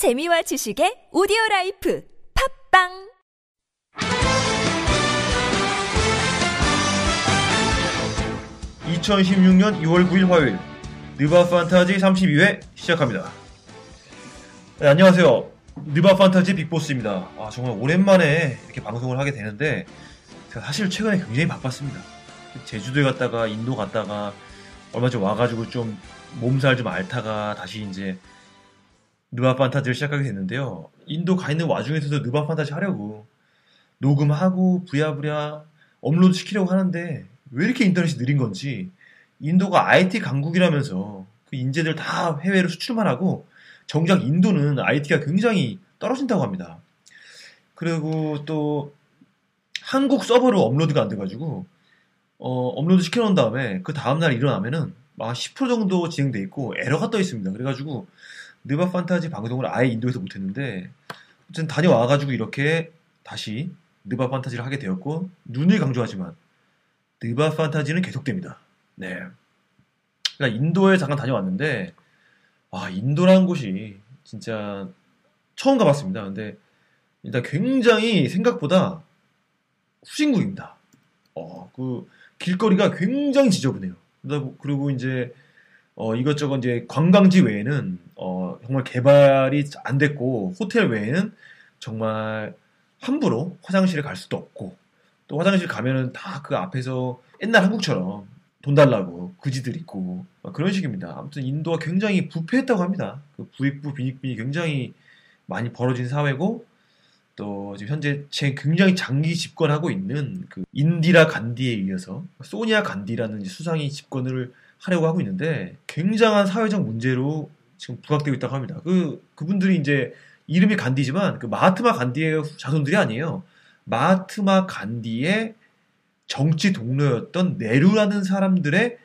재미와 지식의 오디오 라이프 팟빵! (2016년 6월 9일) 화요일 느바 판타지 32회 시작합니다. 네, 안녕하세요. 느바 판타지 빅보스입니다. 아 정말 오랜만에 이렇게 방송을 하게 되는데 제가 사실 최근에 굉장히 바빴습니다. 제주도에 갔다가 인도 갔다가 얼마 전에 와가지고 좀 몸살 좀 앓다가 다시 이제 느바 판타지를 시작하게 됐는데요. 인도 가 있는 와중에서도 느바 판타지 하려고 녹음하고 부랴부랴 업로드 시키려고 하는데 왜 이렇게 인터넷이 느린 건지 인도가 IT 강국이라면서 그 인재들 다 해외로 수출만 하고 정작 인도는 IT가 굉장히 떨어진다고 합니다. 그리고 또 한국 서버로 업로드가 안 돼가지고 어, 업로드 시켜놓은 다음에 그 다음날 일어나면은 막 10% 정도 진행돼 있고 에러가 떠 있습니다. 그래가지고 느바 판타지 방송을 아예 인도에서 못했는데 어쨌든 다녀와가지고 이렇게 다시 느바 판타지를 하게 되었고 눈을 강조하지만 느바 판타지는 계속됩니다. 네. 그러니까 인도에 잠깐 다녀왔는데 아 인도라는 곳이 진짜 처음 가봤습니다. 근데 일단 굉장히 생각보다 후진국입니다. 어, 그 길거리가 굉장히 지저분해요. 그리고 이제 어, 이것저것 이제 관광지 외에는 어, 정말 개발이 안 됐고 호텔 외에는 정말 함부로 화장실에 갈 수도 없고 또 화장실 가면은 다 그 앞에서 옛날 한국처럼 돈 달라고 그지들 있고 그런 식입니다. 아무튼 인도가 굉장히 부패했다고 합니다. 그 부익부 빈익빈이 굉장히 많이 벌어진 사회고 또 지금 현재 굉장히 장기 집권하고 있는 그 인디라 간디에 이어서 소니아 간디라는 수상이 집권을 하려고 하고 있는데 굉장한 사회적 문제로 지금 부각되고 있다고 합니다. 그 그분들이 이제 이름이 간디지만 그 마하트마 간디의 자손들이 아니에요. 마하트마 간디의 정치 동료였던 네루라는 사람들의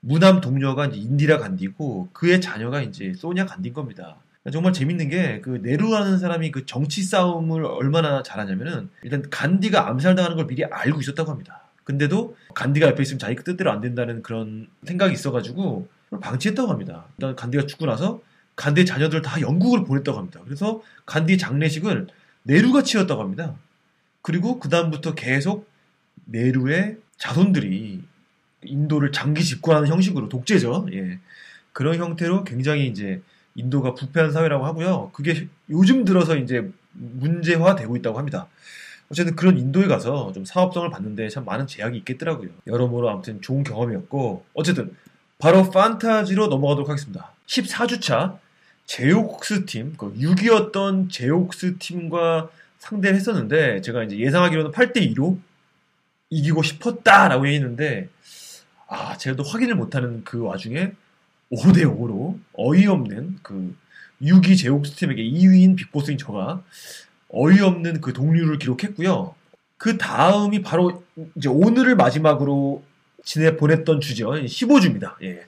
무남 동료가 이제 인디라 간디고 그의 자녀가 이제 소니아 간디인 겁니다. 정말 재밌는 게 그 네루라는 사람이 그 정치 싸움을 얼마나 잘하냐면은 일단 간디가 암살당하는 걸 미리 알고 있었다고 합니다. 근데도 간디가 옆에 있으면 자기 뜻대로 안 된다는 그런 생각이 있어가지고 방치했다고 합니다. 일단 간디가 죽고 나서 간디의 자녀들 다 영국을 보냈다고 합니다. 그래서 간디 장례식을 네루가 치렀다고 합니다. 그리고 그 다음부터 계속 네루의 자손들이 인도를 장기 집권하는 형식으로 독재죠. 예. 그런 형태로 굉장히 이제 인도가 부패한 사회라고 하고요. 그게 요즘 들어서 이제 문제화되고 있다고 합니다. 어쨌든 그런 인도에 가서 좀 사업성을 봤는데 참 많은 제약이 있겠더라고요. 여러모로 아무튼 좋은 경험이었고 어쨌든 바로 판타지로 넘어가도록 하겠습니다. 14주차 제옥스 팀, 그 6위였던 제옥스 팀과 상대를 했었는데 제가 이제 예상하기로는 8대 2로 이기고 싶었다라고 했는데 아 제가 또 확인을 못하는 그 와중에 5대 5로 어이없는 그 6위 제옥스 팀에게 2위인 빅보스인 저가 어이없는 그 동률을 기록했고요. 그 다음이 바로 이제 오늘을 마지막으로 지내 보냈던 주죠. 15주입니다. 예.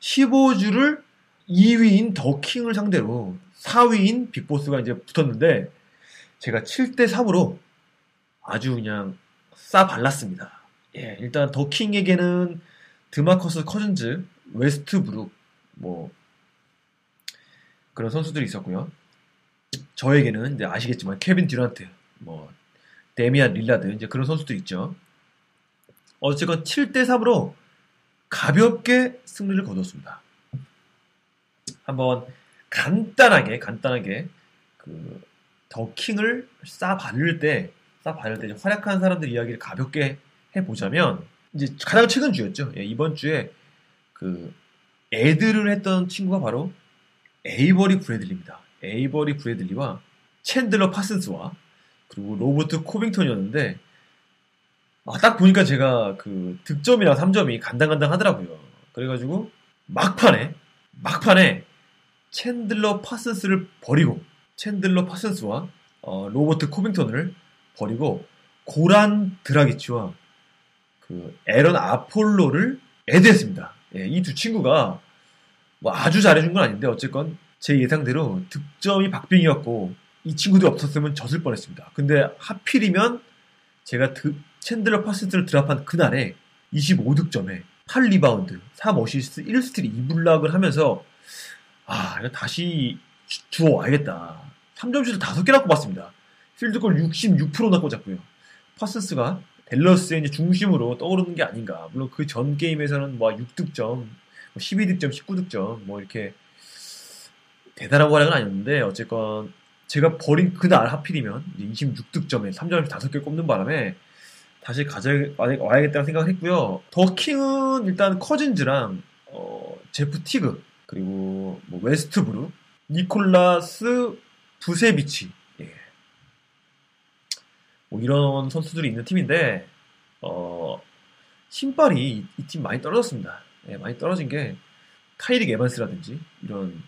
15주를 2위인 더킹을 상대로 4위인 빅보스가 이제 붙었는데 제가 7대 3으로 아주 그냥 싸 발랐습니다. 예, 일단 더킹에게는 드마커스 커즌즈, 웨스트브룩 뭐 그런 선수들이 있었고요. 저에게는 이제 아시겠지만 케빈 듀란트, 뭐 데미안 릴라드 이제 그런 선수들 있죠. 어쨌건 7대 3으로 가볍게 승리를 거뒀습니다. 한번 간단하게 간단하게 그 더킹을 싸 바를 때, 싸 바를 때 활약한 사람들 이야기를 가볍게 해 보자면 이제 가장 최근 주였죠. 예, 이번 주에 그 add를 했던 친구가 바로 에이버리 브래들리입니다. 에이버리 브래들리와 챈들러 파슨스와 그리고 로버트 코빙턴이었는데 아, 딱 보니까 제가 그 득점이랑 3점이 간당간당 하더라고요. 그래가지고 막판에 막판에 챈들러 파슨스를 버리고 챈들러 파슨스와 어, 로버트 코빙턴을 버리고 고란 드라기치와 그 애런 아프랄로를 add했습니다. 예, 이 두 친구가 뭐 아주 잘해준 건 아닌데 어쨌건 제 예상대로 득점이 박빙이었고 이 친구들이 없었으면 졌을 뻔했습니다. 근데 하필이면 제가 드, 챈들러 파슨스를 drop한 그날에 25득점에 8리바운드, 3어시스트, 1스틸 2블락을 하면서 아, 이거 다시 주- 주워와야겠다. 3점슛을 5개나 꼽았습니다. 필드골 66%나 꽂았고요. 파슨스가 댈러스의 이제 중심으로 떠오르는 게 아닌가. 물론 그 전 게임에서는 뭐 6득점, 12득점, 19득점, 뭐 이렇게 대단한 활약은 아니었는데 어쨌건 제가 버린 그날 하필이면 26득점에 3점을 5개 꼽는 바람에 다시 가져와야겠다는 생각을 했고요. 더 킹은 일단 커즌즈랑 어, 제프 티그 그리고 뭐 웨스트브루, 니콜라스 부세비치 예. 뭐 이런 선수들이 있는 팀인데 어, 신발이 이 팀 많이 떨어졌습니다. 예, 많이 떨어진 게 타이릭 에반스라든지 이런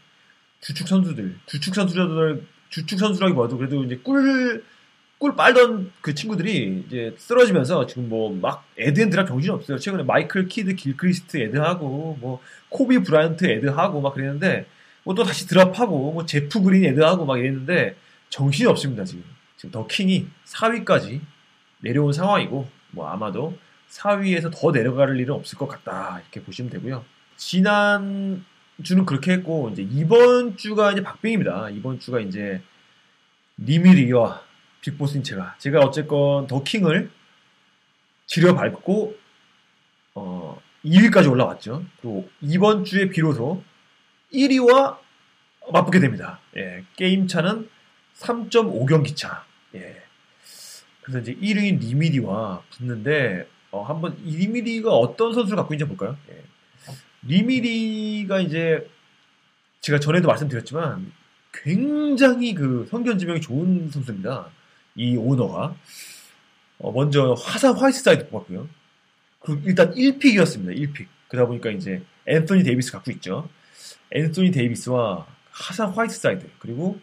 주축 선수들, 주축 선수들, 주축 선수라기보다도 그래도 이제 꿀, 꿀 빨던 그 친구들이 이제 쓰러지면서 지금 뭐 막 add and drop 정신이 없어요. 최근에 마이클 키드 길크리스트 add하고 뭐 코비 브라이언트 add하고 막 그랬는데 뭐 또 다시 drop하고 뭐 제프 그린 add하고 막 이랬는데 정신이 없습니다 지금. 지금 더 킹이 4위까지 내려온 상황이고 뭐 아마도 4위에서 더 내려갈 일은 없을 것 같다 이렇게 보시면 되고요. 지난 주는 그렇게 했고 이제 이번 주가 이제 박빙입니다. 이번 주가 이제 리미리와 빅보스인 제가 제가 어쨌건 더 킹을 지려밟고 어 2위까지 올라왔죠. 그리고 이번 주에 비로소 1위와 맞붙게 됩니다. 예, 게임 차는 3.5경기 차. 예. 그래서 이제 1위인 리미리와 붙는데 어, 한번 이 리미리가 어떤 선수를 갖고 있는지 볼까요? 예. 리미리가 이제 제가 전에도 말씀드렸지만 굉장히 그 선견지명이 좋은 선수입니다. 이 오너가 어, 먼저 하산 화이트사이드 뽑았고요. 그리고 일단 1pick이었습니다. 1pick. 그러다 보니까 이제 앤서니 데이비스 갖고 있죠. 앤서니 데이비스와 하산 화이트사이드 그리고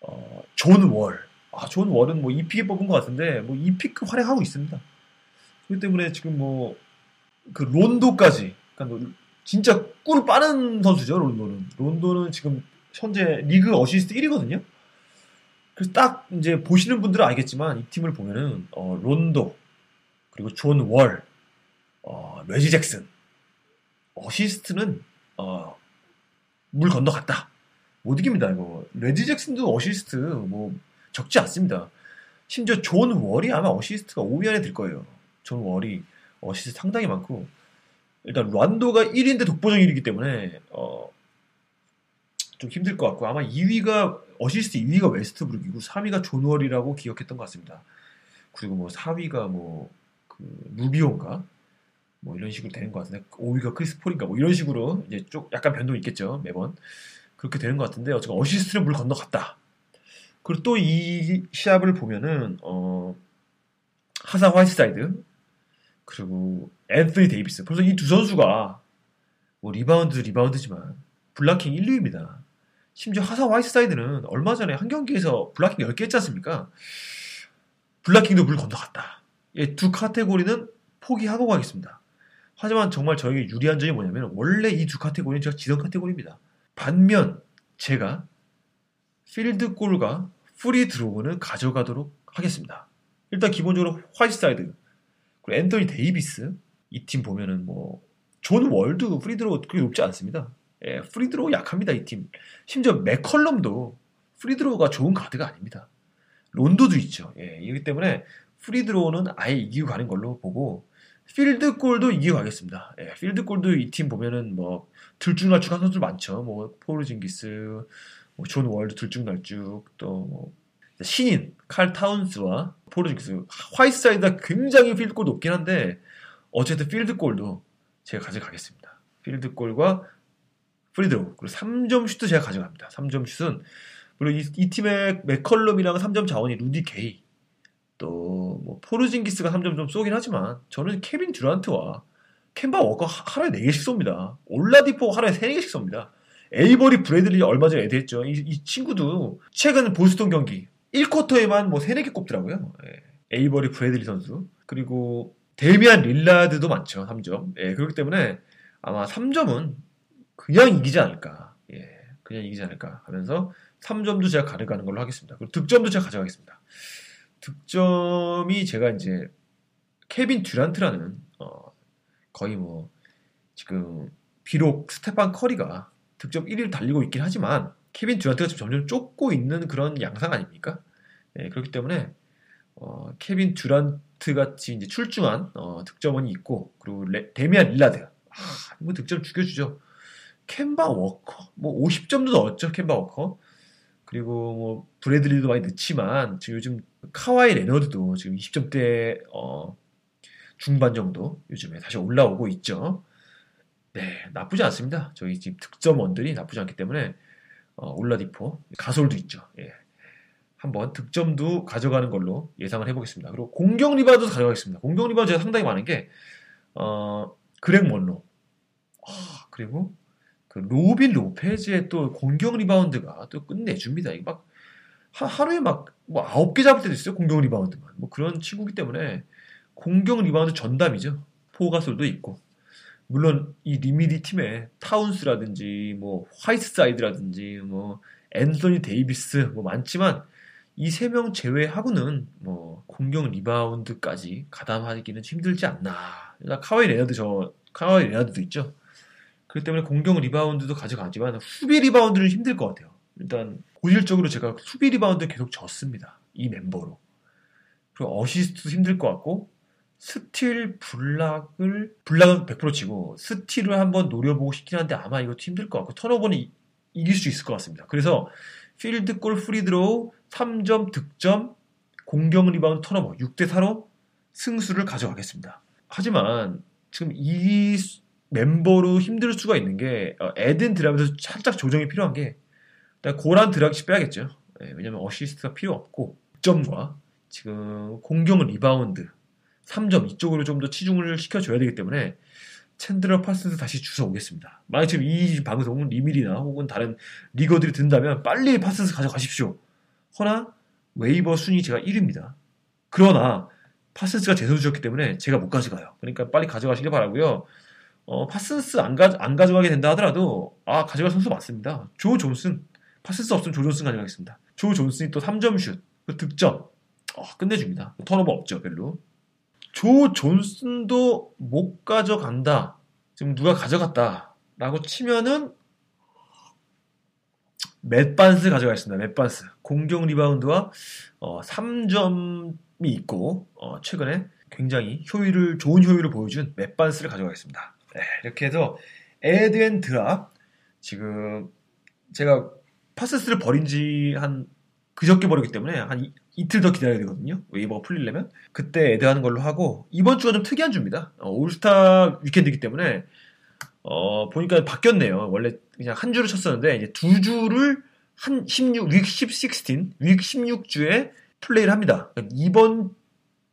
어, 존 월. 아, 존 월은 뭐 2pick에 뽑은 것 같은데 뭐 2pick 활약하고 있습니다. 그렇기 때문에 지금 뭐 그 론도까지 그러니까 뭐 진짜 꿀 빠는 선수죠, 론도는. 론도는 지금 현재 리그 어시스트 1위거든요. 그래서 딱 이제 보시는 분들은 알겠지만 이 팀을 보면은 어, 론도 그리고 존 월, 어, 레지 잭슨 어시스트는 어, 물 건너갔다. 못 이깁니다 이거. 레지 잭슨도 어시스트 뭐 적지 않습니다. 심지어 존 월이 아마 어시스트가 5위 안에 들 거예요. 존 월이 어시스트 상당히 많고 일단 론도가 1위인데 독보적 1위이기 때문에 어, 좀 힘들 것 같고 아마 2위가 어시스트 2위가 웨스트브룩이고 3위가 존 월이라고 기억했던 것 같습니다. 그리고 뭐 4위가 뭐 그 루비온가 뭐 이런 식으로 되는 것 같은데 5위가 크리스 폴인가 뭐 이런 식으로 이제 좀 약간 변동이 있겠죠 매번 그렇게 되는 것 같은데 어쨌든 어시스트는 물 건너갔다. 그리고 또 이 시합을 보면은 어 하산 화이트사이드 그리고 앤서니 데이비스 벌써 이 두 선수가 뭐 리바운드 리바운드지만 블락킹 1, 2위입니다. 심지어 하산 화이트사이드는 얼마 전에 한 경기에서 블락킹 10개 했지 않습니까? 블락킹도 물 건너갔다. 이 두 카테고리는 포기하고 가겠습니다. 하지만 정말 저에게 유리한 점이 뭐냐면 원래 이 두 카테고리는 제가 지던 카테고리입니다. 반면 제가 필드골과 free throw는 가져가도록 하겠습니다. 일단 기본적으로 화이트사이드 그리고 앤서니 데이비스 이 팀 보면은 뭐 존 월도 free throw 그렇게 높지 않습니다. 예, free throw 약합니다 이 팀. 심지어 맥컬럼도 free throw가 좋은 카드가 아닙니다. 론도도 있죠. 예, 이기 때문에 free throw는 아예 이기고 가는 걸로 보고 필드골도 이기고 가겠습니다. 예, 필드골도 이 팀 보면은 뭐 들쭉날쭉한 선수들 많죠. 뭐 포르징기스, 뭐 존 월도 들쭉날쭉 또 뭐 신인 칼 타운스와 포르징기스 화이트사이드가 굉장히 필드골 높긴 한데 어쨌든 필드골도 제가 가져가겠습니다. 필드골과 free throw 그리고 3점 슛도 제가 가져갑니다. 3점 슛은 물론 이, 이 팀의 맥컬럼이랑 3점 자원이 루디 게이 또 뭐 포르징기스가 3점 좀 쏘긴 하지만 저는 케빈 듀란트와 켐바 워커 하루에 4개씩 쏩니다. 올라디포 하루에 3, 4개씩 쏩니다. 에이버리 브래들리 얼마 전에 add했죠. 이, 이 친구도 최근 보스턴 경기 1쿼터에만 뭐 3, 4개 꼽더라고요. 예. 에이버리 브래들리 선수. 그리고 데미안 릴라드도 많죠. 3점. 예, 그렇기 때문에 아마 3점은 그냥 이기지 않을까. 예, 그냥 이기지 않을까 하면서 3점도 제가 가져가는 걸로 하겠습니다. 그리고 득점도 제가 가져가겠습니다. 득점이 제가 이제 케빈 듀란트라는 어, 거의 뭐 지금 비록 스테판 커리가 득점 1위를 달리고 있긴 하지만 케빈 듀란트가 지금 점점 쫓고 있는 그런 양상 아닙니까? 예, 그렇기 때문에 어, 케빈 듀란트 같이 이제 출중한 어, 득점원이 있고 그리고 레, 데미안 릴라드 아, 뭐 득점 죽여주죠. 켐바 워커 뭐 50점도 넣었죠 켐바 워커 그리고 뭐 브래들리도 많이 넣지만 지금 요즘 카와이 레너드도 지금 20점대 어, 중반 정도 요즘에 다시 올라오고 있죠. 네 나쁘지 않습니다. 저희 지금 득점원들이 나쁘지 않기 때문에 어, 올라디포 가솔도 있죠. 예. 한번 득점도 가져가는 걸로 예상을 해보겠습니다. 그리고 공격 리바운드도 가져가겠습니다. 공격 리바운드 제가 상당히 많은 게 어, 그렉 먼로 아, 그리고 그 로빈 로페즈의 또 공격 리바운드가 또 끝내줍니다. 이게 막 하, 루에 막 뭐 아홉 개 잡을 때도 있어요. 공격 리바운드만 뭐 그런 친구기 때문에 공격 리바운드 전담이죠. 파우 가솔도 있고 물론 이 리미디 팀에 타운스라든지 뭐 화이트사이드라든지 뭐 앤소니 데이비스 뭐 많지만 이 세 명 제외하고는 뭐 공격 리바운드까지 가담하기는 힘들지 않나. 그러니까 카와이 레나드 저 카와이 레나드도 있죠. 그렇기 때문에 공격 리바운드도 가져가지만 수비 리바운드는 힘들 것 같아요. 일단 고질적으로 제가 수비 리바운드 계속 졌습니다. 이 멤버로. 그리고 어시스트도 힘들 것 같고 스틸 블락을 블락은 100% 치고 스틸을 한번 노려보고 싶긴 한데 아마 이것도 힘들 것 같고 턴오버는 이, 이길 수 있을 것 같습니다. 그래서 필드골 free throw 3점 득점 공격 리바운드 턴오버 6대 4로 승수를 가져가겠습니다. 하지만 지금 이 멤버로 힘들 수가 있는 게 어, add and drop에서 살짝 조정이 필요한 게 고란 드라기치 빼야겠죠. 네, 왜냐면 어시스트가 필요 없고 득점과 지금 공격 리바운드 3점 이쪽으로 좀 더 치중을 시켜줘야 되기 때문에 챈들러 파슨스 다시 주워 오겠습니다. 만약 지금 이 방송은 리밀이나 혹은 다른 리거들이 듣는다면 빨리 파슨스 가져가십시오. 허나 웨이버 순위 제가 1위입니다. 그러나 파슨스가 제 선수였기 때문에 제가 못 가져가요. 그러니까 빨리 가져가시길 바라고요. 어, 파슨스 안, 가, 안 가져가게 된다 하더라도 아 가져갈 선수 맞습니다. 조 존슨 파슨스 없으면 조 존슨 가져가겠습니다. 조 존슨이 또 3점 슛, 그 득점 어, 끝내줍니다. 턴오버 없죠 별로. 조 존슨도 못 가져간다. 지금 누가 가져갔다. 라고 치면은 맷 반스 가져가겠습니다. 맷 반스. 공격 리바운드와 어, 3점이 있고 어, 최근에 굉장히 효율을 좋은 효율을 보여준 맷 반스를 가져가겠습니다. 네, 이렇게 해서 add and drop 지금 제가 파슨스를 버린 지 한 그저께 버리기 때문에 한 이, 이틀 더 기다려야 되거든요. waiver가 풀리려면. 그때 add 하는 걸로 하고, 이번 주가 좀 특이한 주입니다. 어, 올스타 weekend이기 때문에, 어, 보니까 바뀌었네요. 원래 그냥 한 주를 쳤었는데, 이제 두 주를 한 16, 윅 10, 16, 윅 16주에 플레이를 합니다. 이번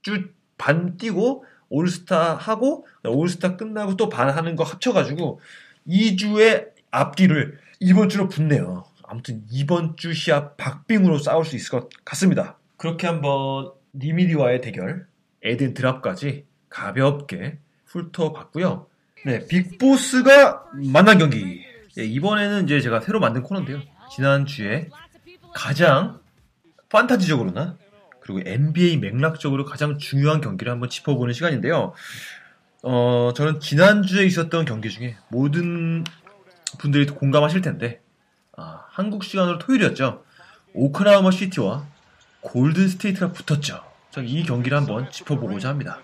주 반 뛰고, 올스타 하고, 올스타 끝나고 또 반 하는 거 합쳐가지고, 2주의 앞뒤를 이번 주로 붙네요. 아무튼 이번 주 시합 박빙으로 싸울 수 있을 것 같습니다. 그렇게 한번 니미디와의 대결, 에덴 드랍까지 가볍게 훑어봤고요. 네, 빅보스가 만난 경기. 네, 이번에는 이제 제가 새로 만든 코너인데요. 지난주에 가장 판타지적으로나 그리고 NBA 맥락적으로 가장 중요한 경기를 한번 짚어보는 시간인데요. 어, 저는 지난주에 있었던 경기 중에 모든 분들이 공감하실 텐데 아, 한국 시간으로 토요일이었죠. 오크라호마 시티와 골든 스테이트가 붙었죠. 이 경기를 한번 짚어보고자 합니다.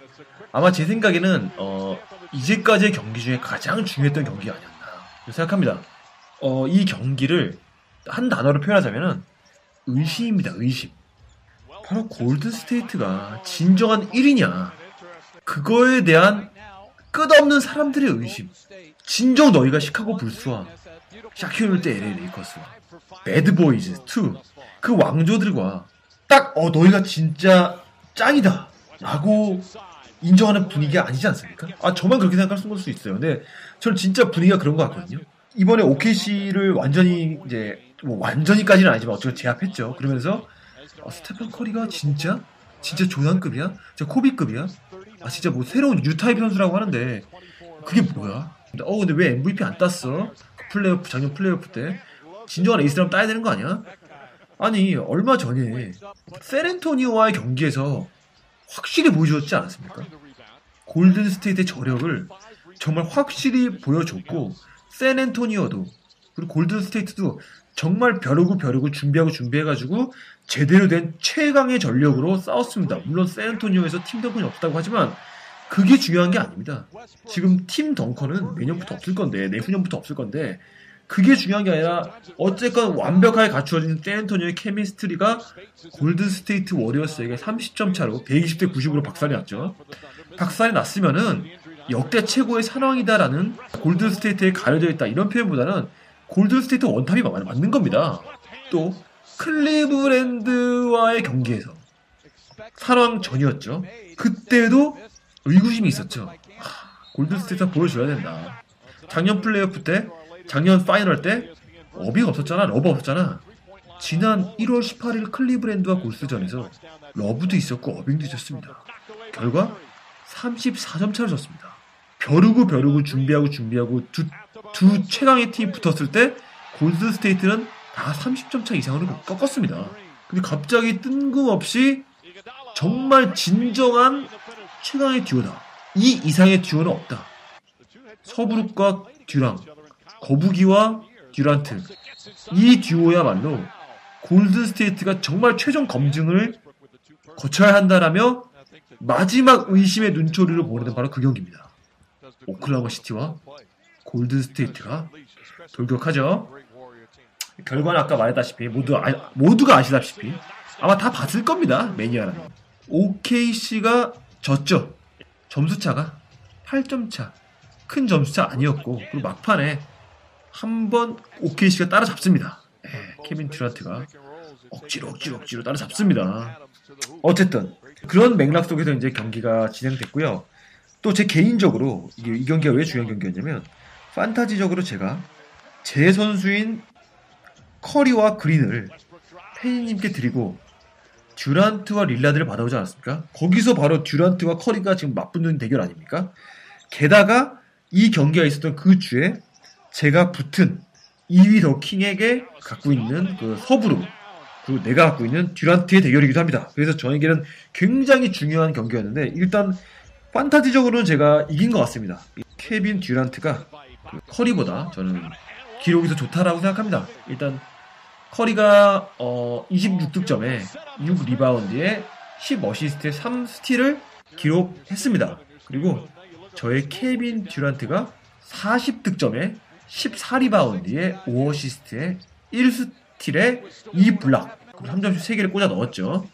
아마 제 생각에는 어, 이제까지의 경기 중에 가장 중요했던 경기가 아니었나 생각합니다. 어, 이 경기를 한 단어로 표현하자면 의심입니다. 의심. 바로 골든 스테이트가 진정한 1위냐 그거에 대한 끝없는 사람들의 의심. 진정 너희가 시카고 불스와 샤킬 오닐 때 LA 레이커스 배드보이즈 2그 왕조들과 딱 어 너희가 진짜 짱이다 라고 인정하는 분위기가 아니지 않습니까? 아 저만 그렇게 생각할 수 있어요. 근데 저는 진짜 분위기가 그런 것 같거든요. 이번에 OKC를 완전히 이제 뭐 완전히까지는 아니지만 어쨌건 제압했죠. 그러면서 어, 스테판 커리가 진짜 진짜 조단급이야? 진짜 코비급이야? 아 진짜 뭐 새로운 new type 선수라고 하는데 그게 뭐야? 어 근데 왜 MVP 안 땄어? 플레이오프 작년 플레이오프 때 진정한 에이스라면 따야 되는 거 아니야? 아니 얼마 전에 세렌토니오와의 경기에서 확실히 보여줬지 않았습니까? 골든 스테이트의 저력을 정말 확실히 보여줬고 샌앤토니오도 그리고 골든 스테이트도 정말 벼르고 벼르고 준비하고 준비해가지고 제대로 된 최강의 전력으로 싸웠습니다. 물론 샌안토니오에서 팀 덩컨이 없다고 하지만 그게 중요한 게 아닙니다. 지금 팀 덩컨은 내년부터 없을 건데 내후년부터 없을 건데 그게 중요한 게 아니라 어쨌건 완벽하게 갖추어진 샌안토니오의 chemistry가 골든 스테이트 워리어스에게 30점 차로 120대 90으로 박살이 났죠. 박살이 났으면은 역대 최고의 산왕이다라는 골든 스테이트에 가려져 있다 이런 표현보다는 골든 스테이트 원탑이 맞는 겁니다. 또 클리브랜드와의 경기에서 산왕 전이었죠. 그때도 의구심이 있었죠. 하, 골든 스테이트가 보여줘야 된다. 작년 플레이오프 때, 작년 final 때 어빙이 없었잖아, 러브 없었잖아. 지난 1월 18일 클리브랜드와 골스전에서 러브도 있었고 어빙도 있었습니다. 결과 34점 차를 졌습니다. 벼르고 벼르고 준비하고 준비하고 두, 두 최강의 팀이 붙었을 때 골드 스테이트는 다 30점 차 이상으로 꺾었습니다. 근데 갑자기 뜬금없이 정말 진정한 최강의 듀오다. 이 이상의 듀오는 없다. 서브룩과 듀랑, 거북이와 듀란트. 이 듀오야말로 골드 스테이트가 정말 최종 검증을 거쳐야 한다라며 마지막 의심의 눈초리를 보내는 바로 그 경기입니다. 오클라호마 시티와 골든 스테이트가 돌격하죠. 결과는 아까 말했다시피 모두 아, 모두가 아시다시피 아마 다 봤을 겁니다. 매니아라면. OKC가 졌죠. 점수 차가 8점 차. 큰 점수 차 아니었고 그리고 막판에 한번 OKC가 따라잡습니다. 네, 케빈 듀란트가 억지로 억지로 억지로 따라잡습니다. 어쨌든 그런 맥락 속에서 이제 경기가 진행됐고요. 또 제 개인적으로 이, 이 경기가 왜 중요한 경기였냐면 판타지적으로 제가 제 선수인 커리와 그린을 팬님께 드리고 듀란트와 릴라드를 받아오지 않았습니까? 거기서 바로 듀란트와 커리가 지금 맞붙는 대결 아닙니까? 게다가 이 경기가 있었던 그 주에 제가 붙은 2위 더 킹에게 갖고 있는 그 서브로 그리고 내가 갖고 있는 듀란트의 대결이기도 합니다. 그래서 저에게는 굉장히 중요한 경기였는데 일단 판타지적으로는 제가 이긴 것 같습니다. 케빈 듀란트가 그 커리보다 저는 기록이 더 좋다라고 생각합니다. 일단 커리가 어 26득점에 6 리바운드에 10 어시스트에 3 스틸을 기록했습니다. 그리고 저의 케빈 듀란트가 40득점에 14리바운드에 5어시스트에 1스틸에 2block 그리고 3점슛 3개를 꽂아 넣었죠.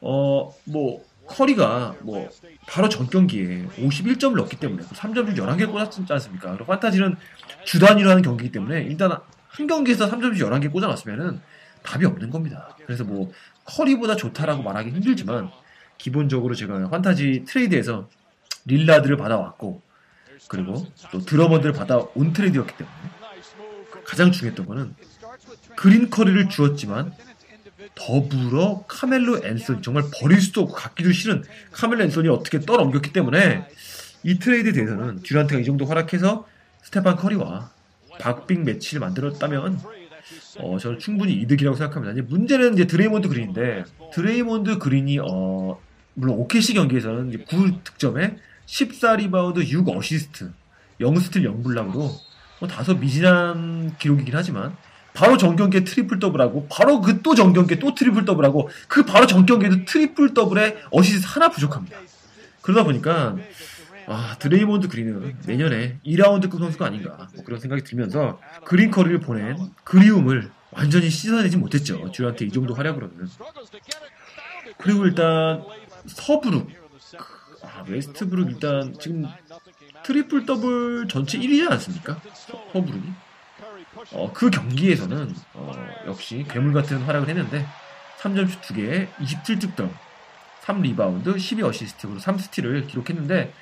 어, 뭐 커리가 뭐 바로 전 경기에 51점을 넣었기 때문에 3점슛 11개를 꽂았지 않습니까? 그리고 판타지는 주 단위로 하는 경기이기 때문에 일단 한 경기에서 3점슛 11개 꽂아놨으면은 답이 없는 겁니다. 그래서 뭐 커리보다 좋다라고 말하기 힘들지만 기본적으로 제가 판타지 트레이드에서 릴라드를 받아왔고 그리고 또 드러먼드를 받아 온 트레이드였기 때문에 가장 중요했던 거는 그린 커리를 주었지만 더불어 카멜로 앤소니 정말 버릴 수도 없고 갖기도 싫은 카멜로 앤소니 어떻게 떠넘겼기 때문에 이 트레이드에 대해서는 듀란트가 이 정도 활약해서 스테판 커리와 박빙 매치를 만들었다면 어, 저는 충분히 이득이라고 생각합니다. 이제 문제는 이제 드레이몬드 그린인데 드레이몬드 그린이 어, 물론 OKC 경기에서는 9득점에 14리바운드 6어시스트 0스틸 0block으로 뭐 다소 미진한 기록이긴 하지만 바로 전경기에 triple double하고 바로 그 또 전경기에 또 triple double하고 그 바로 전경기에도 triple double에 어시스트 하나 부족합니다. 그러다 보니까 아 드레이몬드 그린은 내년에 2라운드급 선수가 아닌가 뭐 그런 생각이 들면서 그린 커리를 보낸 그리움을 완전히 씻어내지 못했죠. 듀란트 이 정도 활약으로는. 그리고 일단 서브룩 아, 웨스트브룩 일단 지금 triple double 전체 1위지 않습니까? 서브룩이. 어, 그 경기에서는 어, 역시 괴물 같은 활약을 했는데 3점슛 2개에 27득점 3리바운드 12어시스트로 3스틸을 기록했는데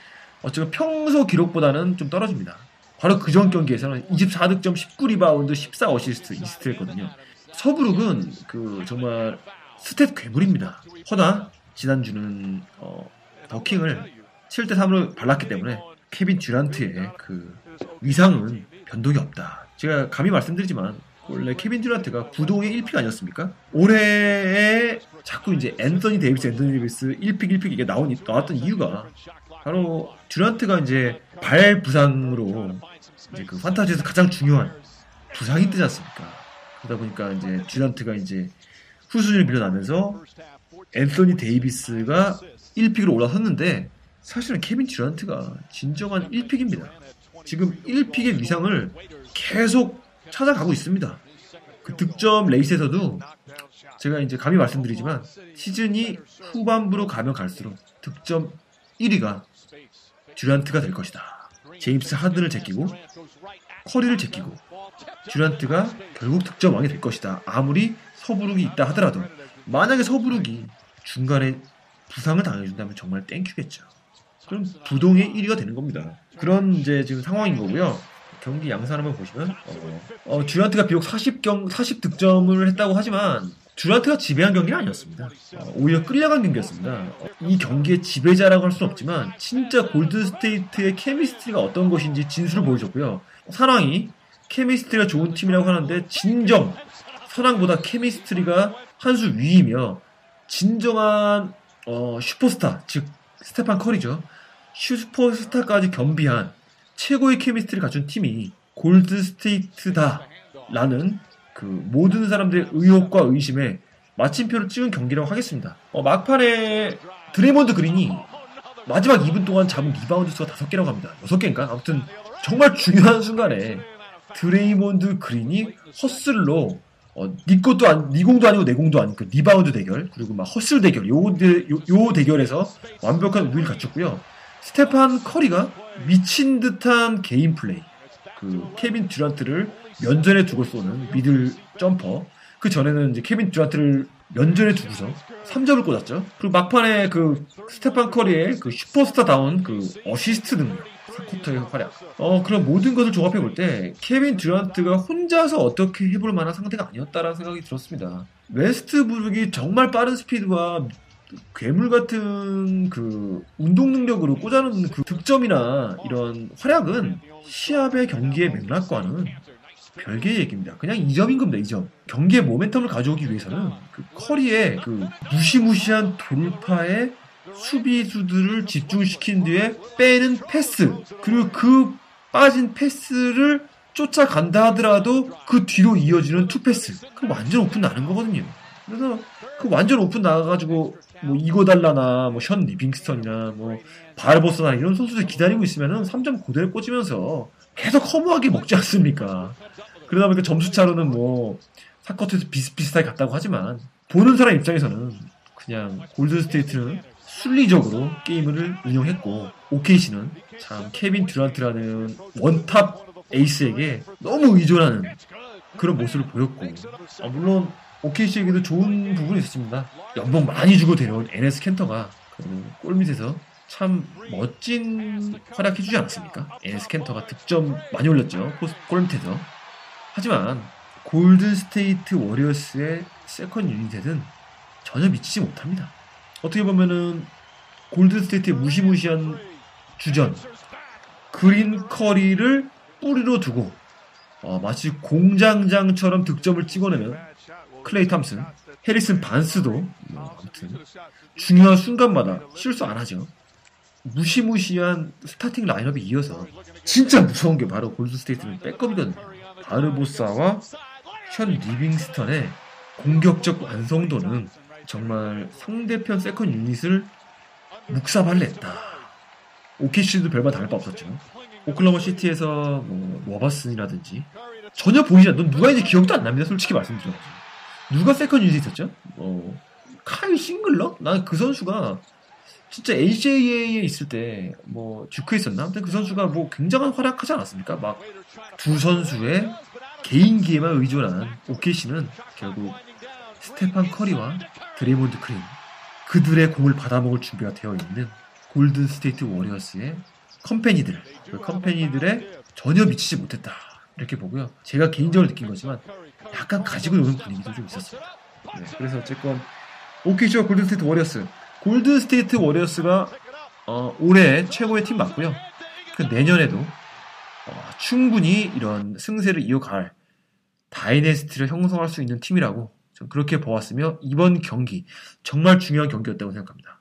어쨌든 평소 기록보다는 좀 떨어집니다. 바로 그 전 경기에서는 24득점 19리바운드 14어시스트 2스틸 했거든요. 서브룩은 그 정말 stat 괴물입니다. 허나 지난주는 어, 더킹을 7대 3으로 발랐기 때문에 케빈 듀란트의 그 위상은 변동이 없다. 제가 감히 말씀드리지만 원래 케빈 듀란트가 부동의 1pick 아니었습니까? 올해에 자꾸 이제 앤서니 데이비스, 앤서니 데이비스 1pick, 1pick 이게 나온, 나왔던 이유가 바로 듀란트가 이제 발 부상으로 이제 그 판타지에서 가장 중요한 부상이 뜨지 않습니까? 그러다 보니까 이제 듀란트가 이제 후순위를 밀어나면서 앤서니 데이비스가 1pick으로 올라섰는데 사실은 케빈 듀란트가 진정한 1pick입니다. 지금 1pick의 위상을 계속 찾아가고 있습니다. 그 득점 레이스에서도 제가 이제 감히 말씀드리지만 시즌이 후반부로 가면 갈수록 득점 1위가 듀란트가 될 것이다. 제임스 하든을 제끼고 커리를 제끼고 듀란트가 결국 득점왕이 될 것이다. 아무리 서부룩이 있다 하더라도 만약에 서부룩이 중간에 부상을 당해준다면 정말 thank you겠죠. 그럼 부동의 1위가 되는 겁니다. 그런 이제 지금 상황인 거고요. 경기 양상 한번 보시면 어, 어, 듀란트가 비록 40경 40 득점을 했다고 하지만 듀란트가 지배한 경기는 아니었습니다. 어, 오히려 끌려간 경기였습니다. 어, 이 경기의 지배자라고 할 수는 없지만 진짜 골든 스테이트의 chemistry가 어떤 것인지 진수를 보여줬고요. 샌안이 chemistry가 좋은 팀이라고 하는데 진정 샌안보다 chemistry가 한 수 위이며 진정한 어, 슈퍼스타 즉 스테판 커리죠. 슈퍼스타까지 겸비한 최고의 chemistry를 갖춘 팀이 골든 스테이트다라는 그 모든 사람들의 의혹과 의심에 마침표를 찍은 경기라고 하겠습니다. 어, 막판에 드레이몬드 그린이 마지막 2분 동안 잡은 리바운드 수가 5개라고 합니다. 6개인가? 아무튼 정말 중요한 순간에 드레이몬드 그린이 hustle로 어, 니 것도 아니, 니 공도 아니고 내 공도 아니고 리바운드 대결 그리고 막 hustle 대결 요, 대, 요, 요 대결에서 완벽한 우위를 갖췄고요. 스테판 커리가 미친 듯한 개인 플레이 그 케빈 듀란트를 면전에 두고 쏘는 middle jumper 그 전에는 이제 케빈 듀란트를 면전에 두고서 3점을 꽂았죠. 그리고 막판에 그 스테판 커리의 그 슈퍼스타다운 그 어시스트 능력 사쿼터의 활약. 어, 그런 모든 것을 종합해 볼 때 케빈 듀란트가 혼자서 어떻게 해볼 만한 상대가 아니었다라는 생각이 들었습니다. 웨스트브룩이 정말 빠른 스피드와 괴물 같은 그 운동 능력으로 꽂아놓는 그 득점이나 이런 활약은 시합의 경기의 맥락과는 별개의 얘기입니다. 그냥 2점인 겁니다, 2점. 경기의 모멘텀을 가져오기 위해서는 그 커리의 그 무시무시한 돌파에 수비수들을 집중시킨 뒤에 빼는 패스 그리고 그 빠진 패스를 쫓아간다 하더라도 그 뒤로 이어지는 투패스 그 완전 오픈 나는 거거든요 그래서 그 완전 오픈 나가가지고 뭐 이고달라나 뭐 션 리빙스턴이나 뭐 바르보사나 이런 선수들 기다리고 있으면은 3점 그대로 꽂으면서 계속 허무하게 먹지 않습니까 그러다 보니까 점수 차로는 뭐 사쿼터에서 비슷비슷하게 갔다고 하지만 보는 사람 입장에서는 그냥 골든스테이트는 순리적으로 게임을 운영했고 OKC는 참 케빈 듀란트라는 원탑 에이스에게 너무 의존하는 그런 모습을 보였고 아, 물론 OKC에게도 좋은 부분이 있었습니다. 연봉 많이 주고 데려온 에네스 캔터가 그 골밑에서 참 멋진 활약해주지 않았습니까? 에네스 캔터가 득점 많이 올렸죠. 골 밑에서. 하지만 골든 스테이트 워리어스의 second unit에는 전혀 미치지 못합니다. 어떻게 보면은 골든 스테이트의 무시무시한 주전 그린 커리를 뿌리로 두고 어, 마치 공장장처럼 득점을 찍어내면 클레이 탐슨, 해리슨 반스도 뭐, 아무튼 중요한 순간마다 실수 안 하죠. 무시무시한 starting lineup이 이어서 진짜 무서운 게 바로 골든스테이트는 백업이거든요. 바르보사와 션 리빙스턴의 공격적 완성도는 정말 상대편 세컨 유닛을 묵사발냈다. OKC도 별반 다를 바 없었죠. 오클라호마 시티에서 뭐 로버슨이라든지 전혀 보이지 않. 넌 누가 이제 기억도 안 납니다. 솔직히 말씀드려. 누가 second unit 있었죠? 어, 카일 싱글러? 난 그 선수가 진짜 AJA에 있을 때뭐 듀크에 있었나? 아무튼 그 선수가 뭐 굉장한 활약하지 않았습니까? 막 두 선수의 개인기에만 의존한 OKC는 결국 스테판 커리와 드레이몬드 그린 그들의 공을 받아먹을 준비가 되어 있는 골든 스테이트 워리어스의 company들 그 company들의 전혀 미치지 못했다. 이렇게 보고요. 제가 개인적으로 느낀 거지만 약간 가지고 노는 분위기도 좀 있었습니다. 네, 그래서 어쨌건 OKC 골든 스테이트 워리어스. 골든 스테이트 워리어스가 어, 올해 최고의 팀 맞고요. 그 내년에도 어, 충분히 이런 승세를 이어갈 dynasty를 형성할 수 있는 팀이라고 그렇게 보았으며 이번 경기 정말 중요한 경기였다고 생각합니다.